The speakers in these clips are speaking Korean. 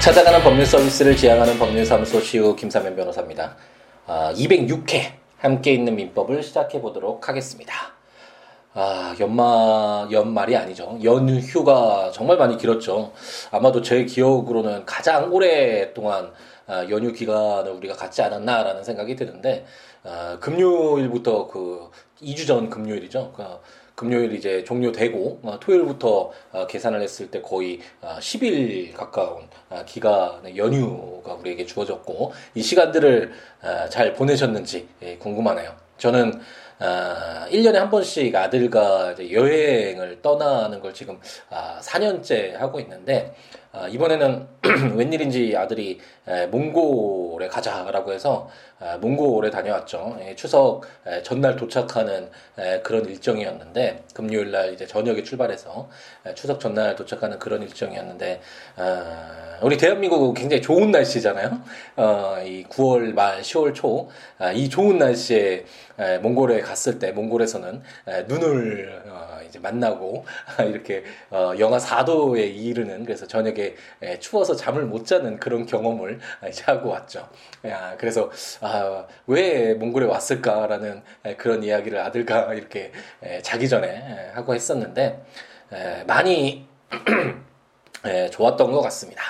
찾아가는 법률 서비스를 지향하는 법률사무소 시우 김사면 변호사입니다. 아, 206회 함께 있는 민법을 시작해 보도록 하겠습니다. 아, 연말, 연말이 아니죠. 연휴가 정말 많이 길었죠. 아마도 제 기억으로는 가장 오랫동안 아, 연휴 기간을 우리가 갖지 않았나라는 생각이 드는데, 아, 금요일부터 그 2주 전 금요일이죠. 그 금요일 이제 종료되고 어, 토요일부터 어, 계산을 했을 때 거의 어, 10일 가까운 어, 기간의 연휴가 우리에게 주어졌고 이 시간들을 어, 잘 보내셨는지 예, 궁금하네요. 저는 아, 1년에 한 번씩 아들과 여행을 떠나는 걸 지금 아, 4년째 하고 있는데 아, 이번에는 웬일인지 아들이 에, 몽골에 가자라고 해서 아, 몽골에 다녀왔죠. 예, 추석 에, 전날 도착하는 에, 그런 일정이었는데 금요일 날 이제 저녁에 출발해서 에, 추석 전날 도착하는 그런 일정이었는데 아, 우리 대한민국은 굉장히 좋은 날씨잖아요. 어, 이 9월 말 10월 초 이 좋은 날씨에 몽골에 갔을 때 몽골에서는 눈을 어, 이제 만나고 이렇게 어, 영하 4도에 이르는 그래서 저녁에 추워서 잠을 못 자는 그런 경험을 이제 하고 왔죠. 야, 그래서 아, 왜 몽골에 왔을까라는 그런 이야기를 아들과 이렇게 자기 전에 하고 했었는데 많이 좋았던 것 같습니다.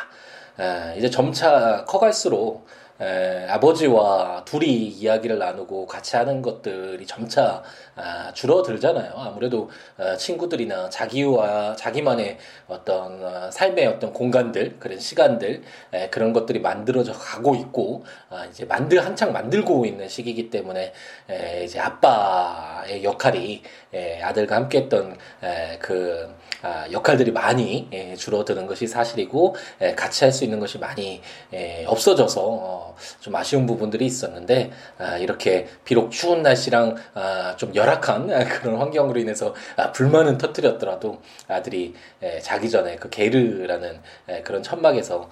이제 점차 커갈수록 에, 아버지와 둘이 이야기를 나누고 같이 하는 것들이 점차 아, 줄어들잖아요. 아무래도 어, 친구들이나 자기와 자기만의 어떤 어, 삶의 어떤 공간들, 그런 시간들 에, 그런 것들이 만들어져 가고 있고 아, 이제 만들 한창 만들고 있는 시기이기 때문에 에, 이제 아빠의 역할이 에, 아들과 함께했던 에, 그 아, 역할들이 많이 에, 줄어드는 것이 사실이고 에, 같이 할 수 있는 것이 많이 에, 없어져서 어, 좀 아쉬운 부분들이 있었는데 아, 이렇게 비록 추운 날씨랑 아, 좀 열악한 그런 환경으로 인해서 아, 불만은 터뜨렸더라도 아들이 자기 전에 그 게르라는 그런 천막에서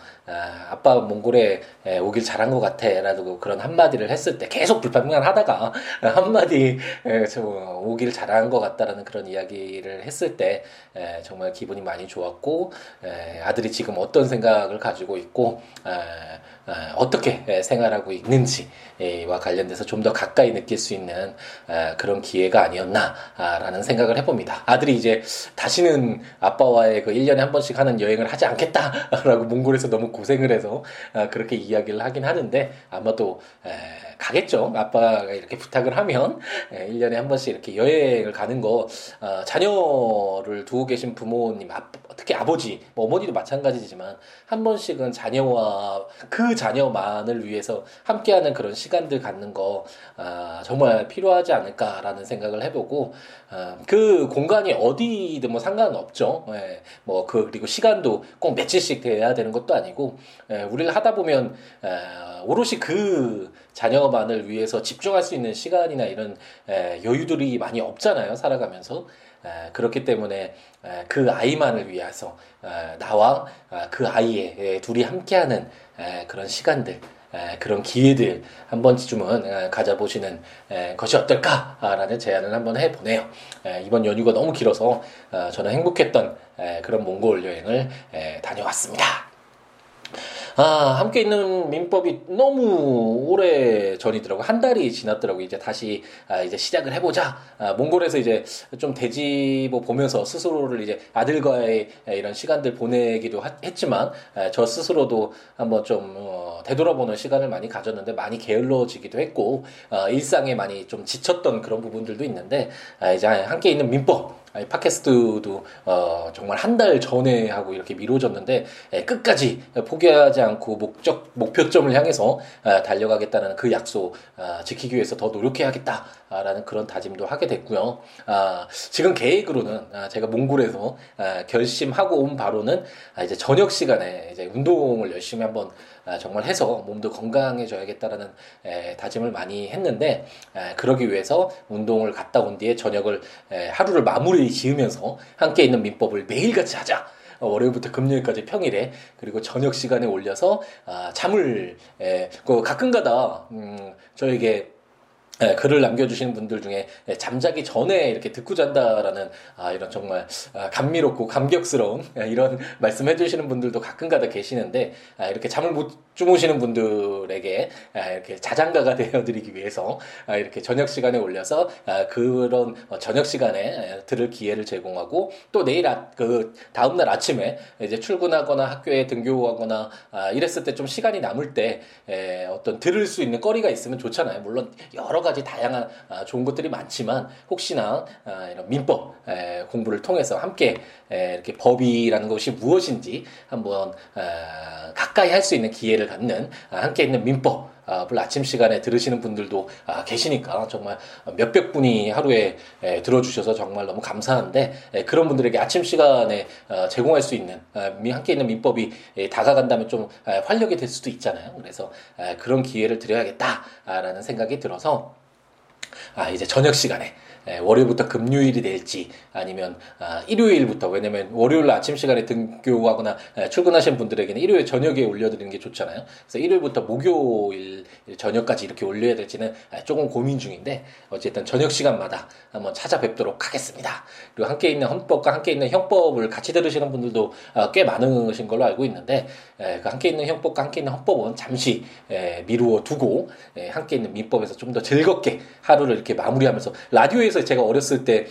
아빠 몽골에 오길 잘한 것 같아라고 그런 한마디를 했을 때 계속 불평만 하다가 한마디 오길 잘한 것 같다라는 그런 이야기를 했을 때 정말 기분이 많이 좋았고 아들이 지금 어떤 생각을 가지고 있고 어떻게 생활하고 있는지와 관련돼서 좀 더 가까이 느낄 수 있는 그런 기회가 아니었나라는 생각을 해봅니다. 아들이 이제 다시는 아빠와의 그 1년에 한 번씩 하는 여행을 하지 않겠다라고 몽골에서 너무 고생을 해서 그렇게 이야기를 하긴 하는데 아마도 가겠죠. 아빠가 이렇게 부탁을 하면 1년에 한 번씩 이렇게 여행을 가는 거 어, 자녀를 두고 계신 부모님, 특히 아버지, 뭐 어머니도 마찬가지지만 한 번씩은 자녀와 그 자녀만을 위해서 함께하는 그런 시간들 갖는 거 아, 정말 필요하지 않을까라는 생각을 해보고 아, 그 공간이 어디든 뭐 상관없죠. 예, 뭐 그 그리고 시간도 꼭 며칠씩 돼야 되는 것도 아니고 예, 우리가 하다 보면 에, 오롯이 그 자녀만을 위해서 집중할 수 있는 시간이나 이런 에, 여유들이 많이 없잖아요. 살아가면서. 에, 그렇기 때문에 에, 그 아이만을 위해서 에, 나와 아, 그 아이의 둘이 함께하는 에, 그런 시간들 에, 그런 기회들 한 번쯤은 에, 가져보시는 에, 것이 어떨까라는 제안을 한번 해보네요. 에, 이번 연휴가 너무 길어서 어, 저는 행복했던 에, 그런 몽골 여행을 에, 다녀왔습니다. 아, 함께 있는 민법이 너무 오래 전이더라고. 한 달이 지났더라고. 이제 다시, 아, 이제 시작을 해보자. 아, 몽골에서 이제 좀 되짚어 보면서 스스로를 이제 아들과의 이런 시간들 보내기도 하, 했지만, 아, 저 스스로도 한번 좀, 어, 되돌아보는 시간을 많이 가졌는데, 많이 게을러지기도 했고, 어, 일상에 많이 좀 지쳤던 그런 부분들도 있는데, 아, 이제 함께 있는 민법, 팟캐스트도 어, 정말 한 달 전에 하고 이렇게 미뤄졌는데 에, 끝까지 포기하지 않고 목적 목표점을 향해서 아, 달려가겠다는 그 약속 아, 지키기 위해서 더 노력해야겠다 라는 그런 다짐도 하게 됐고요. 아, 지금 계획으로는 아, 제가 몽골에서 아, 결심하고 온 바로는 아, 이제 저녁 시간에 이제 운동을 열심히 한번 아, 정말 해서 몸도 건강해져야겠다라는 에, 다짐을 많이 했는데 에, 그러기 위해서 운동을 갔다 온 뒤에 저녁을 에, 하루를 마무리 지으면서 함께 있는 민법을 매일같이 하자. 어, 월요일부터 금요일까지 평일에 그리고 저녁 시간에 올려서 아, 잠을 에, 그 가끔가다 음, 저에게 예, 글을 남겨주시는 분들 중에 예, 잠자기 전에 이렇게 듣고 잔다라는 아, 이런 정말 아, 감미롭고 감격스러운 예, 이런 말씀 해주시는 분들도 가끔가다 계시는데 아, 이렇게 잠을 못 주무시는 분들에게 아, 이렇게 자장가가 되어드리기 위해서 아, 이렇게 저녁 시간에 올려서 아, 그런 어, 저녁 시간에 예, 들을 기회를 제공하고 또 내일 아, 그 다음 날 아침에 이제 출근하거나 학교에 등교하거나 아, 이랬을 때 좀 시간이 남을 때 에, 어떤 들을 수 있는 거리가 있으면 좋잖아요. 물론 여러 가지 다양한 아, 좋은 것들이 많지만 혹시나 아, 이런 민법 에, 공부를 통해서 함께 에, 이렇게 법이라는 것이 무엇인지 한번 아, 가까이 할 수 있는 기회를 갖는 아, 함께 있는 민법 을 아침 시간에 들으시는 분들도 아, 계시니까 정말 몇백 분이 하루에 에, 들어주셔서 정말 너무 감사한데 에, 그런 분들에게 아침 시간에 어, 제공할 수 있는 아, 미- 함께 있는 민법이 에, 다가간다면 좀 아, 활력이 될 수도 있잖아요. 그래서 아, 그런 기회를 드려야겠다라는 생각이 들어서 아, 이제 저녁 시간에 에, 월요일부터 금요일이 될지 아니면 아, 일요일부터 왜냐면 월요일 아침 시간에 등교하거나 에, 출근하신 분들에게는 일요일 저녁에 올려드리는 게 좋잖아요. 그래서 일요일부터 목요일 저녁까지 이렇게 올려야 될지는 아, 조금 고민 중인데 어쨌든 저녁 시간마다 한번 찾아뵙도록 하겠습니다. 그리고 함께 있는 헌법과 함께 있는 형법을 같이 들으시는 분들도 아, 꽤 많으신 걸로 알고 있는데 에, 그 함께 있는 형법과 함께 있는 헌법은 잠시 에, 미루어 두고 에, 함께 있는 민법에서 좀 더 즐겁게 하루를 이렇게 마무리하면서 라디오에서 제가 어렸을 때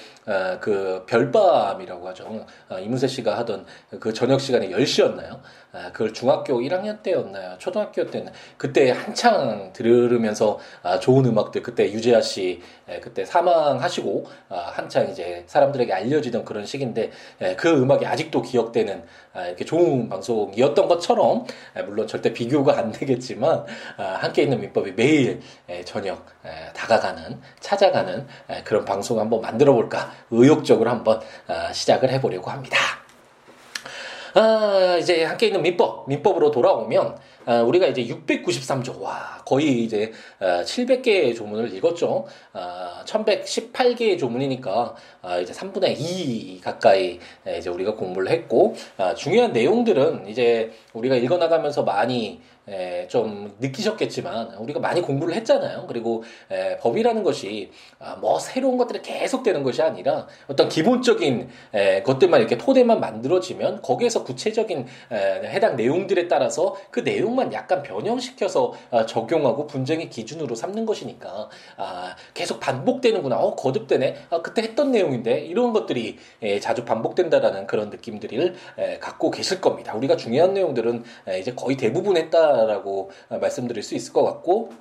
그 별밤이라고 하죠. 어, 이문세 씨가 하던 그 저녁 시간에 10시였나요? 아, 그걸 중학교 1학년 때였나요? 초등학교 때였나요? 그때 한창 들으면서 아, 좋은 음악들 그때 유재하 씨 에, 그때 사망하시고 아, 한창 이제 사람들에게 알려지던 그런 시기인데 에, 그 음악이 아직도 기억되는 아, 이렇게 좋은 방송이었던 것처럼 에, 물론 절대 비교가 안 되겠지만 아, 함께 있는 민법이 매일 에, 저녁 에, 다가가는 찾아가는 에, 그런 방송 한번 만들어 볼까 의욕적으로 한번 아, 시작을 해보려고 합니다. 아, 이제 함께 있는 민법, 민법으로 돌아오면, 아, 우리가 이제 693조, 와, 거의 이제, 아, 700개의 조문을 읽었죠. 아, 1118개의 조문이니까, 아, 이제 3분의 2 가까이 에, 이제 우리가 공부를 했고, 아, 중요한 내용들은 이제 우리가 읽어나가면서 많이 에, 좀 느끼셨겠지만 우리가 많이 공부를 했잖아요. 그리고 에, 법이라는 것이 아, 뭐 새로운 것들이 계속 되는 것이 아니라 어떤 기본적인 에, 것들만 이렇게 토대만 만들어지면 거기에서 구체적인 에, 해당 내용들에 따라서 그 내용만 약간 변형시켜서 아, 적용하고 분쟁의 기준으로 삼는 것이니까 아, 계속 반복되는구나. 어 거듭되네. 아, 그때 했던 내용인데 이런 것들이 에, 자주 반복된다라는 그런 느낌들을 에, 갖고 계실 겁니다. 우리가 중요한 내용들은 에, 이제 거의 대부분 했다 라고 어, 말씀드릴 수 있을 것 같고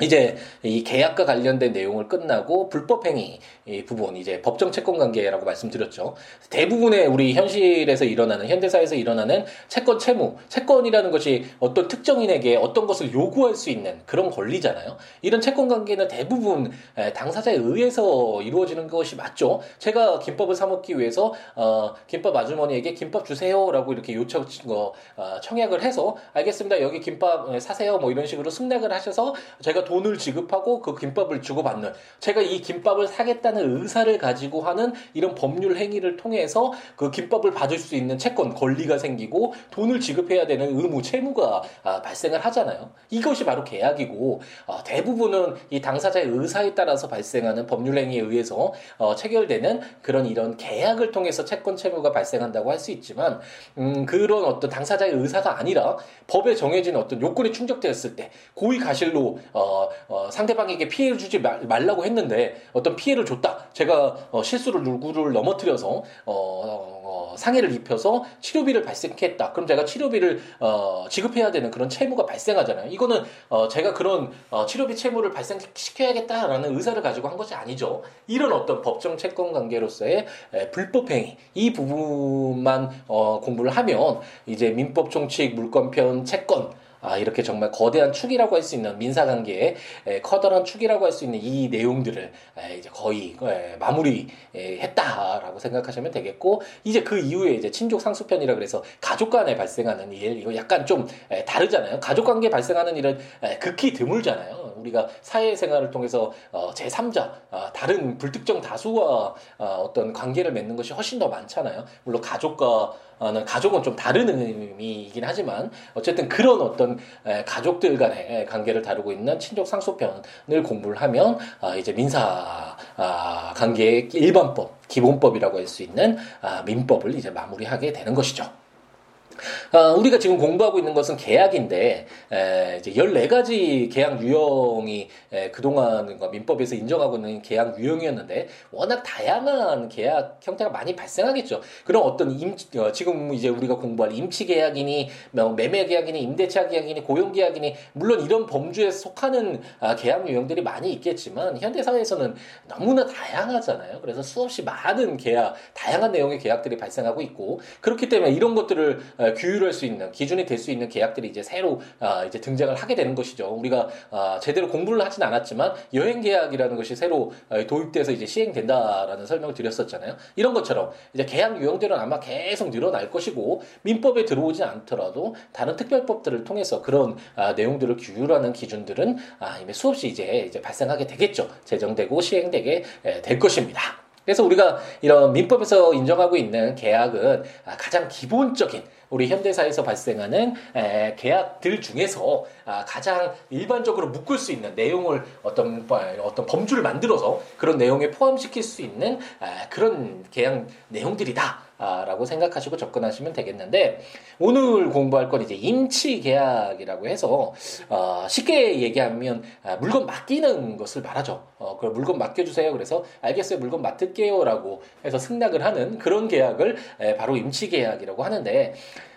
이제 이 계약과 관련된 내용을 끝나고 불법행위 이 부분 이제 법정 채권 관계라고 말씀드렸죠. 대부분의 우리 현실에서 일어나는 현대사에서 일어나는 채권 채무, 채권이라는 것이 어떤 특정인에게 어떤 것을 요구할 수 있는 그런 권리잖아요. 이런 채권 관계는 대부분 에, 당사자에 의해서 이루어지는 것이 맞죠. 제가 김밥을 사 먹기 위해서 어, 김밥 아주머니에게 김밥 주세요라고 이렇게 요청 어, 어, 청약을 해서 알겠습니다. 여기 김밥 에, 사세요. 뭐 이런 식으로 승낙을 하셔서 제가 돈을 지급하고 그 김밥을 주고받는 제가 이 김밥을 사겠다는 의사를 가지고 하는 이런 법률 행위를 통해서 그 김밥을 받을 수 있는 채권 권리가 생기고 돈을 지급해야 되는 의무 채무가 아, 발생을 하잖아요. 이것이 바로 계약이고 아, 대부분은 이 당사자의 의사에 따라서 발생하는 법률 행위에 의해서 어, 체결되는 그런 이런 계약을 통해서 채권 채무가 발생한다고 할 수 있지만 음, 그런 어떤 당사자의 의사가 아니라 법에 정해진 어떤 요건이 충족되었을 때 고의 가실로 어, 어, 상대방에게 피해를 주지 말, 말라고 했는데 어떤 피해를 줬다. 제가 어, 실수를 누구를 넘어뜨려서 어, 어, 상해를 입혀서 치료비를 발생했다. 그럼 제가 치료비를 어, 지급해야 되는 그런 채무가 발생하잖아요. 이거는 어, 제가 그런 어, 치료비 채무를 발생시켜야겠다라는 의사를 가지고 한 것이 아니죠. 이런 어떤 법정 채권 관계로서의 에, 불법 행위 이 부분만 어, 공부를 하면 이제 민법 총칙 물권편 채권 아, 이렇게 정말 거대한 축이라고 할 수 있는 민사관계의 에, 커다란 축이라고 할 수 있는 이 내용들을 에, 이제 거의 에, 마무리 에, 했다라고 생각하시면 되겠고 이제 그 이후에 이제 친족 상수편이라 그래서 가족 간에 발생하는 일 이거 약간 좀 에, 다르잖아요. 가족 관계에 발생하는 일은 에, 극히 드물잖아요. 우리가 사회생활을 통해서 어, 제3자, 어, 다른 불특정 다수와 어, 어떤 관계를 맺는 것이 훨씬 더 많잖아요. 물론 가족과 는 가족은 좀 다른 의미이긴 하지만 어쨌든 그런 어떤 가족들 간의 관계를 다루고 있는 친족 상속편을 공부를 하면 아, 이제 민사 아, 관계의 일반법 기본법이라고 할 수 있는 아, 민법을 이제 마무리하게 되는 것이죠. 어, 우리가 지금 공부하고 있는 것은 계약인데 에, 이제 14가지 계약 유형이 에, 그동안 민법에서 인정하고 있는 계약 유형이었는데 워낙 다양한 계약 형태가 많이 발생하겠죠. 그럼 어떤 임 어, 지금 이제 우리가 공부할 임치 계약이니 뭐 매매 계약이니 임대차 계약이니 고용 계약이니 물론 이런 범주에 속하는 아, 계약 유형들이 많이 있겠지만 현대 사회에서는 너무나 다양하잖아요. 그래서 수없이 많은 계약, 다양한 내용의 계약들이 발생하고 있고 그렇기 때문에 이런 것들을 어, 규율할 수 있는 기준이 될 수 있는 계약들이 이제 새로 어, 이제 등장을 하게 되는 것이죠. 우리가 어, 제대로 공부를 하진 않았지만 여행 계약이라는 것이 새로 도입돼서 이제 시행된다라는 설명을 드렸었잖아요. 이런 것처럼 이제 계약 유형들은 아마 계속 늘어날 것이고 민법에 들어오지 않더라도 다른 특별법들을 통해서 그런 내용들을 규율하는 기준들은 아, 이미 수없이 이제 이제 발생하게 되겠죠. 제정되고 시행되게 될 것입니다. 그래서 우리가 이런 민법에서 인정하고 있는 계약은 가장 기본적인 우리 현대사에서 발생하는 계약들 중에서 아, 가장 일반적으로 묶을 수 있는 내용을 어떤 어떤 범주를 만들어서 그런 내용에 포함시킬 수 있는 그런 계약 내용들이다. 라고 생각하시고 접근하시면 되겠는데 오늘 공부할 건 이제 임치 계약이라고 해서 어, 쉽게 얘기하면 아, 물건 맡기는 것을 말하죠. 어, 그 물건 맡겨주세요. 그래서 알겠어요. 물건 맡을게요라고 해서 승낙을 하는 그런 계약을 에, 바로 임치 계약이라고 하는데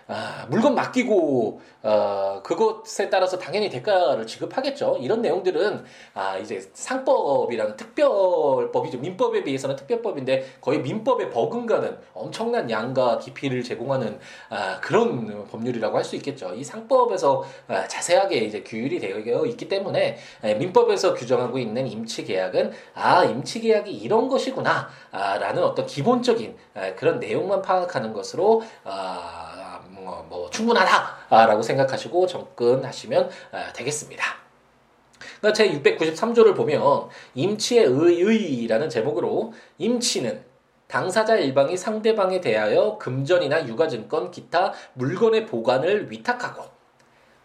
아, 물건 맡기고 어, 그것에 따라서 당연히 대가를 지급하겠죠. 이런 내용들은 아, 이제 상법이라는 특별법이죠. 민법에 비해서는 특별법인데 거의 민법에 버금가는 엄청난 양과 깊이를 제공하는 아, 그런 법률이라고 할 수 있겠죠. 이 상법에서 아, 자세하게 이제 규율이 되어 있기 때문에 아, 민법에서 규정하고 있는 임치 계약은 아 임치 계약이 이런 것이구나라는 아, 어떤 기본적인 아, 그런 내용만 파악하는 것으로 아, 어, 뭐 충분하다라고 생각하시고 접근하시면 아, 되겠습니다. 그러니까 제 693조를 보면 임치의 의의라는 제목으로 임치는 당사자 일방이 상대방에 대하여 금전이나 유가증권, 기타 물건의 보관을 위탁하고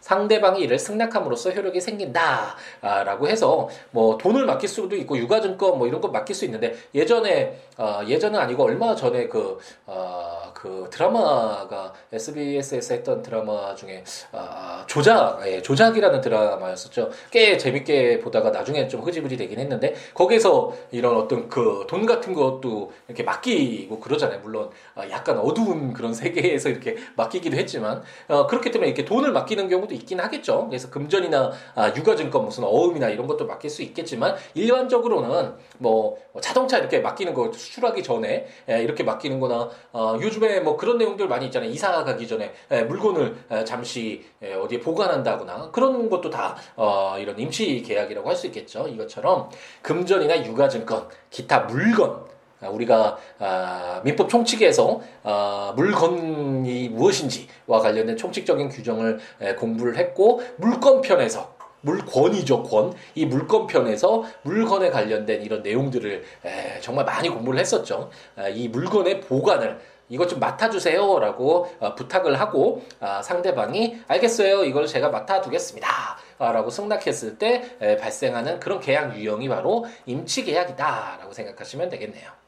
상대방이 이를 승낙함으로써 효력이 생긴다라고 해서 뭐 돈을 맡길 수도 있고 유가증권 뭐 이런 거 맡길 수 있는데 예전에 어, 예전은 아니고 얼마 전에 그 어, 그 드라마가 SBS에서 했던 드라마 중에 어, 조작 예, 조작이라는 드라마였었죠. 꽤 재밌게 보다가 나중에 좀 흐지부지 되긴 했는데 거기서 이런 어떤 그 돈 같은 것도 이렇게 맡기고 그러잖아요. 물론 어, 약간 어두운 그런 세계에서 이렇게 맡기기도 했지만 어, 그렇기 때문에 이렇게 돈을 맡기는 경우도 경우도 있긴 하겠죠. 그래서 금전이나 아, 유가증권 무슨 어음이나 이런 것도 맡길 수 있겠지만 일반적으로는 뭐 자동차 이렇게 맡기는 거 수출하기 전에 예, 이렇게 맡기는 거나 어, 요즘에 뭐 그런 내용들 많이 있잖아요. 이사 가기 전에 예, 물건을 예, 잠시 예, 어디에 보관한다거나 그런 것도 다 어, 이런 임시 계약이라고 할 수 있겠죠. 이것처럼 금전이나 유가증권, 기타 물건 아, 우리가 아, 민법 총칙에서 아, 물건이 무엇인지와 관련된 총칙적인 규정을 공부를 했고 물건편에서 물권이죠 권. 이 물건편에서 물건에 관련된 이런 내용들을 정말 많이 공부를 했었죠. 이 물건의 보관을 이것 좀 맡아주세요라고 어, 부탁을 하고 상대방이 알겠어요 이걸 제가 맡아두겠습니다 라고 승낙했을 때 발생하는 그런 계약 유형이 바로 임치계약이다라고 생각하시면 되겠네요.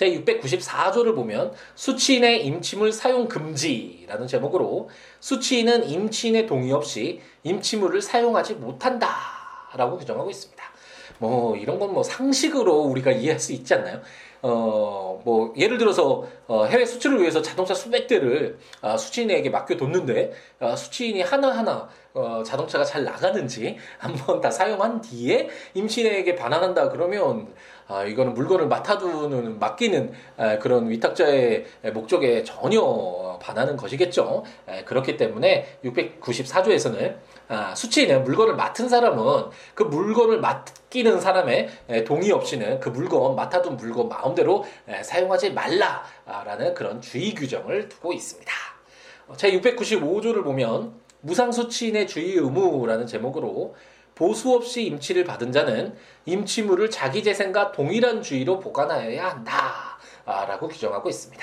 제 694조를 보면 수취인의 임치물 사용 금지라는 제목으로 수취인은 임치인의 동의 없이 임치물을 사용하지 못한다라고 규정하고 있습니다. 뭐 이런 건 뭐 상식으로 우리가 이해할 수 있지 않나요? 어, 뭐, 예를 들어서, 어, 해외 수출을 위해서 자동차 수백 대를, 아, 수취인에게 맡겨뒀는데, 아, 수취인이 하나하나, 어, 자동차가 잘 나가는지 한번 다 사용한 뒤에 임신에게 반환한다 그러면, 아, 이거는 물건을 맡아두는 맡기는 아, 그런 위탁자의 목적에 전혀 반하는 것이겠죠. 아, 그렇기 때문에 694조에서는 아, 수치인은 물건을 맡은 사람은 그 물건을 맡기는 사람의 동의 없이는 그 물건 맡아둔 물건 마음대로 사용하지 말라라는 그런 주의 규정을 두고 있습니다. 제 695조를 보면 무상수치인의 주의 의무라는 제목으로 보수 없이 임치를 받은 자는 임치물을 자기 재산과 동일한 주의로 보관하여야 한다 라고 규정하고 있습니다.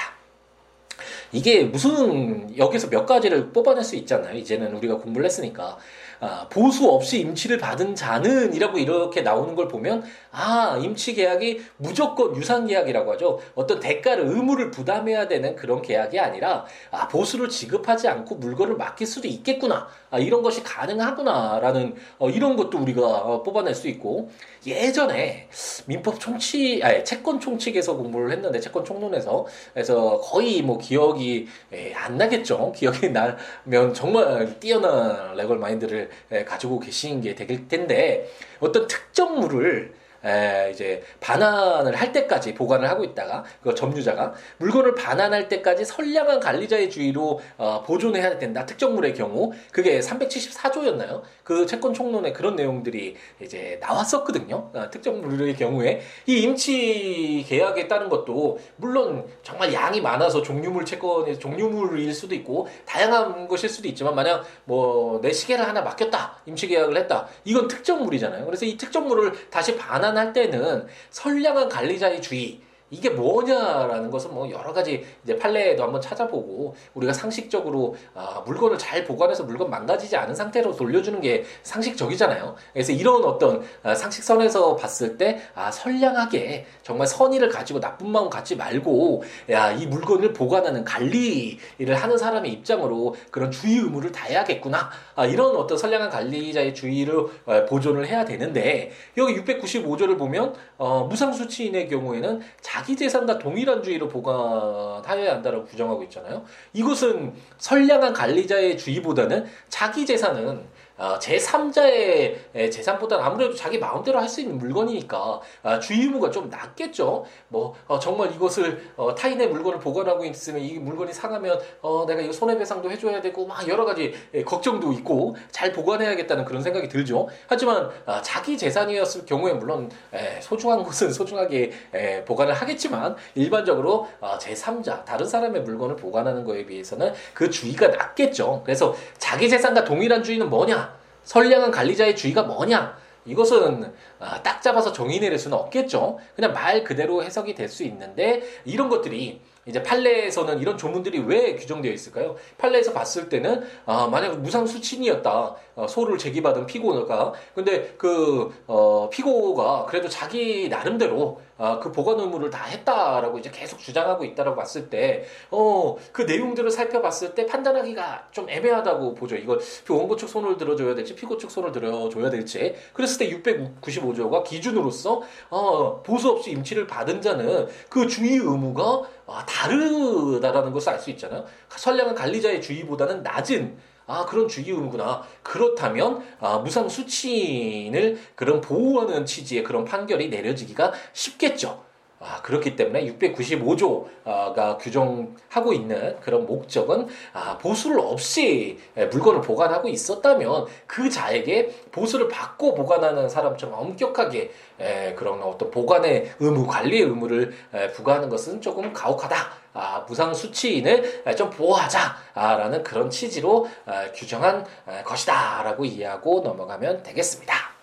이게 무슨 여기서 몇 가지를 뽑아낼 수 있잖아요. 이제는 우리가 공부를 했으니까 아, 보수 없이 임치를 받은 자는이라고 이렇게 나오는 걸 보면 아 임치 계약이 무조건 유상 계약이라고 하죠. 어떤 대가를 의무를 부담해야 되는 그런 계약이 아니라 아 보수를 지급하지 않고 물건을 맡길 수도 있겠구나. 아, 이런 것이 가능하구나라는 어, 이런 것도 우리가 어, 뽑아낼 수 있고 예전에 민법 총칙 아니 채권 총칙에서 공부를 했는데 채권 총론에서 그래서 거의 뭐 기억이 에, 안 나겠죠. 기억이 나면 정말 뛰어난 레걸 마인드를 에, 가지고 계신 게 될 텐데 어떤 특정 물을 에, 이제 반환을 할 때까지 보관을 하고 있다가 그 점유자가 물건을 반환할 때까지 선량한 관리자의 주의로 어, 보존해야 된다. 특정물의 경우 그게 374조였나요? 그 채권 총론에 그런 내용들이 이제 나왔었거든요. 어, 특정물의 경우에 이 임치 계약에 따른 것도 물론 정말 양이 많아서 종류물 채권에서 종류물일 수도 있고 다양한 것일 수도 있지만 만약 뭐 내 시계를 하나 맡겼다 임치 계약을 했다 이건 특정물이잖아요. 그래서 이 특정물을 다시 반환 판단할 때는 선량한 관리자의 주의 이게 뭐냐라는 것은 뭐 여러 가지 이제 판례도 한번 찾아보고 우리가 상식적으로 아, 물건을 잘 보관해서 물건 망가지지 않은 상태로 돌려주는 게 상식적이잖아요. 그래서 이런 어떤 아, 상식선에서 봤을 때 아, 선량하게 정말 선의를 가지고 나쁜 마음 갖지 말고 야 이 물건을 보관하는 관리를 하는 사람의 입장으로 그런 주의 의무를 다해야겠구나. 아, 이런 어떤 선량한 관리자의 주의를 어, 보존을 해야 되는데 여기 695조를 보면 어, 무상수치인의 경우에는 자기 재산과 동일한 주의로 보관하여야 한다고 규정하고 있잖아요. 이것은 선량한 관리자의 주의보다는 자기 재산은 어, 제3자의 재산보다는 아무래도 자기 마음대로 할 수 있는 물건이니까 아, 주의 의무가 좀 낮겠죠. 뭐 어, 정말 이것을 어, 타인의 물건을 보관하고 있으면 이 물건이 상하면 어, 내가 이거 손해배상도 해줘야 되고 막 여러 가지 예, 걱정도 있고 잘 보관해야겠다는 그런 생각이 들죠. 하지만 아, 자기 재산이었을 경우에 물론 에, 소중한 것은 소중하게 에, 보관을 하겠지만 일반적으로 어, 제3자 다른 사람의 물건을 보관하는 것에 비해서는 그 주의가 낮겠죠. 그래서 자기 재산과 동일한 주의는 뭐냐? 선량한 관리자의 주의가 뭐냐? 이것은 아, 딱 잡아서 정의 내릴 수는 없겠죠. 그냥 말 그대로 해석이 될 수 있는데 이런 것들이 이제 판례에서는 이런 조문들이 왜 규정되어 있을까요? 판례에서 봤을 때는 아, 만약 무상 수친이었다. 어, 소를 제기받은 피고가 근데 그 어, 피고가 그래도 자기 나름대로 아, 그 보관 의무를 다 했다라고 이제 계속 주장하고 있다라고 봤을 때, 어, 그 내용들을 살펴봤을 때 판단하기가 좀 애매하다고 보죠. 이걸 원고 측 손을 들어줘야 될지, 피고 측 손을 들어줘야 될지. 그랬을 때 695조가 기준으로서, 어, 보수 없이 임치를 받은 자는 그 주의 의무가 아, 다르다라는 것을 알 수 있잖아요. 선량한 관리자의 주의보다는 낮은 아 그런 주의 의무구나. 그렇다면 아, 무상 수치인을 그런 보호하는 취지의 그런 판결이 내려지기가 쉽겠죠. 아, 그렇기 때문에 695조가 규정하고 있는 그런 목적은 아, 보수를 없이 물건을 보관하고 있었다면 그 자에게 보수를 받고 보관하는 사람처럼 엄격하게 에, 그런 어떤 보관의 의무, 관리의 의무를 에, 부과하는 것은 조금 가혹하다. 아, 무상 수치인을 좀 보호하자라는 그런 취지로 아, 규정한 것이다라고 이해하고 넘어가면 되겠습니다.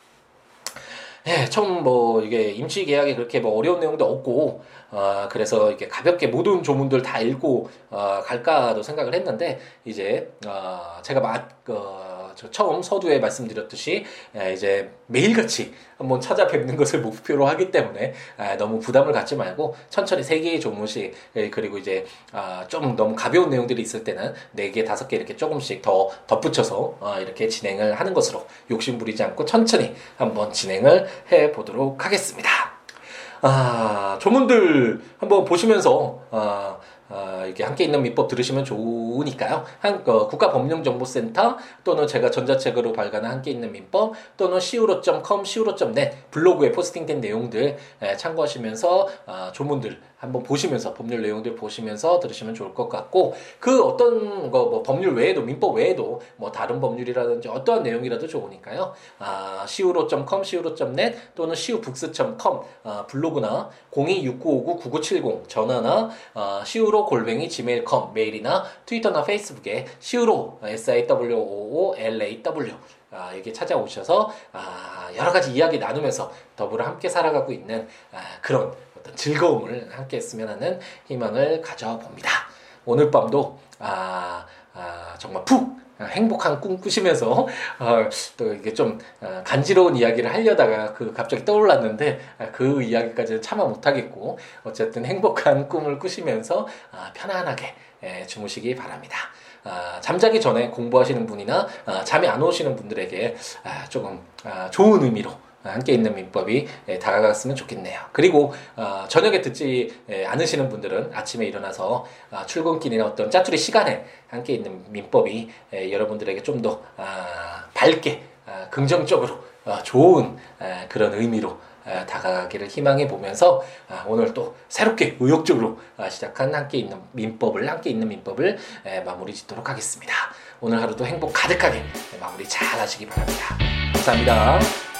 예, 처음 뭐 이게 임시 계약이 그렇게 뭐 어려운 내용도 없고 어, 그래서 이렇게 가볍게 모든 조문들 다 읽고 어, 갈까도 생각을 했는데 이제 어, 제가 막 어, 저 처음 서두에 말씀드렸듯이 이제 매일같이 한번 찾아뵙는 것을 목표로 하기 때문에 너무 부담을 갖지 말고 천천히 세 개의 조문씩 그리고 이제 아, 좀 너무 가벼운 내용들이 있을 때는 네 개, 다섯 개 이렇게 조금씩 더 덧붙여서 어, 이렇게 진행을 하는 것으로 욕심 부리지 않고 천천히 한번 진행을 해 보도록 하겠습니다. 아, 조문들 한번 보시면서 아, 어, 이렇게 함께 있는 민법 들으시면 좋으니까요. 한, 어, 국가법령정보센터 또는 제가 전자책으로 발간한 함께 있는 민법 또는 siwo.com, siwo.net 블로그에 포스팅된 내용들 에, 참고하시면서 어, 조문들 한번 보시면서 법률 내용들 보시면서 들으시면 좋을 것 같고 그 어떤 거 뭐 법률 외에도 민법 외에도 뭐 다른 법률이라든지 어떠한 내용이라도 좋으니까요. 아, siwo.com, siwo.net 또는 siwobooks.com 아, 블로그나 026959-9970 전화나 아, siwo 골뱅이 gmail.com 메일이나 트위터나 페이스북에 siwo s i w o o l a w 아, 여기 찾아오셔서 아, 여러 가지 이야기 나누면서 더불어 함께 살아가고 있는 아, 그런 어떤 즐거움을 함께 했으면 하는 희망을 가져봅니다. 오늘 밤도 아, 아, 정말 푹 행복한 꿈 꾸시면서 어, 또 이게 좀 어, 간지러운 이야기를 하려다가 그 갑자기 떠올랐는데 아, 그 이야기까지는 참아 못하겠고 어쨌든 행복한 꿈을 꾸시면서 아, 편안하게 예, 주무시기 바랍니다. 아, 잠자기 전에 공부하시는 분이나 아, 잠이 안 오시는 분들에게 아, 조금 아, 좋은 의미로 함께 있는 민법이 예, 다가갔으면 좋겠네요. 그리고 어, 저녁에 듣지 예, 않으시는 분들은 아침에 일어나서 어, 출근길이나 어떤 짜투리 시간에 함께 있는 민법이 예, 여러분들에게 좀더 아, 밝게 아, 긍정적으로 어, 좋은 아, 그런 의미로 아, 다가가기를 희망해 보면서 아, 오늘 또 새롭게 의욕적으로 아, 시작한 함께 있는 민법을 함께 있는 민법을 에, 마무리 짓도록 하겠습니다. 오늘 하루도 행복 가득하게 마무리 잘 하시기 바랍니다. 감사합니다.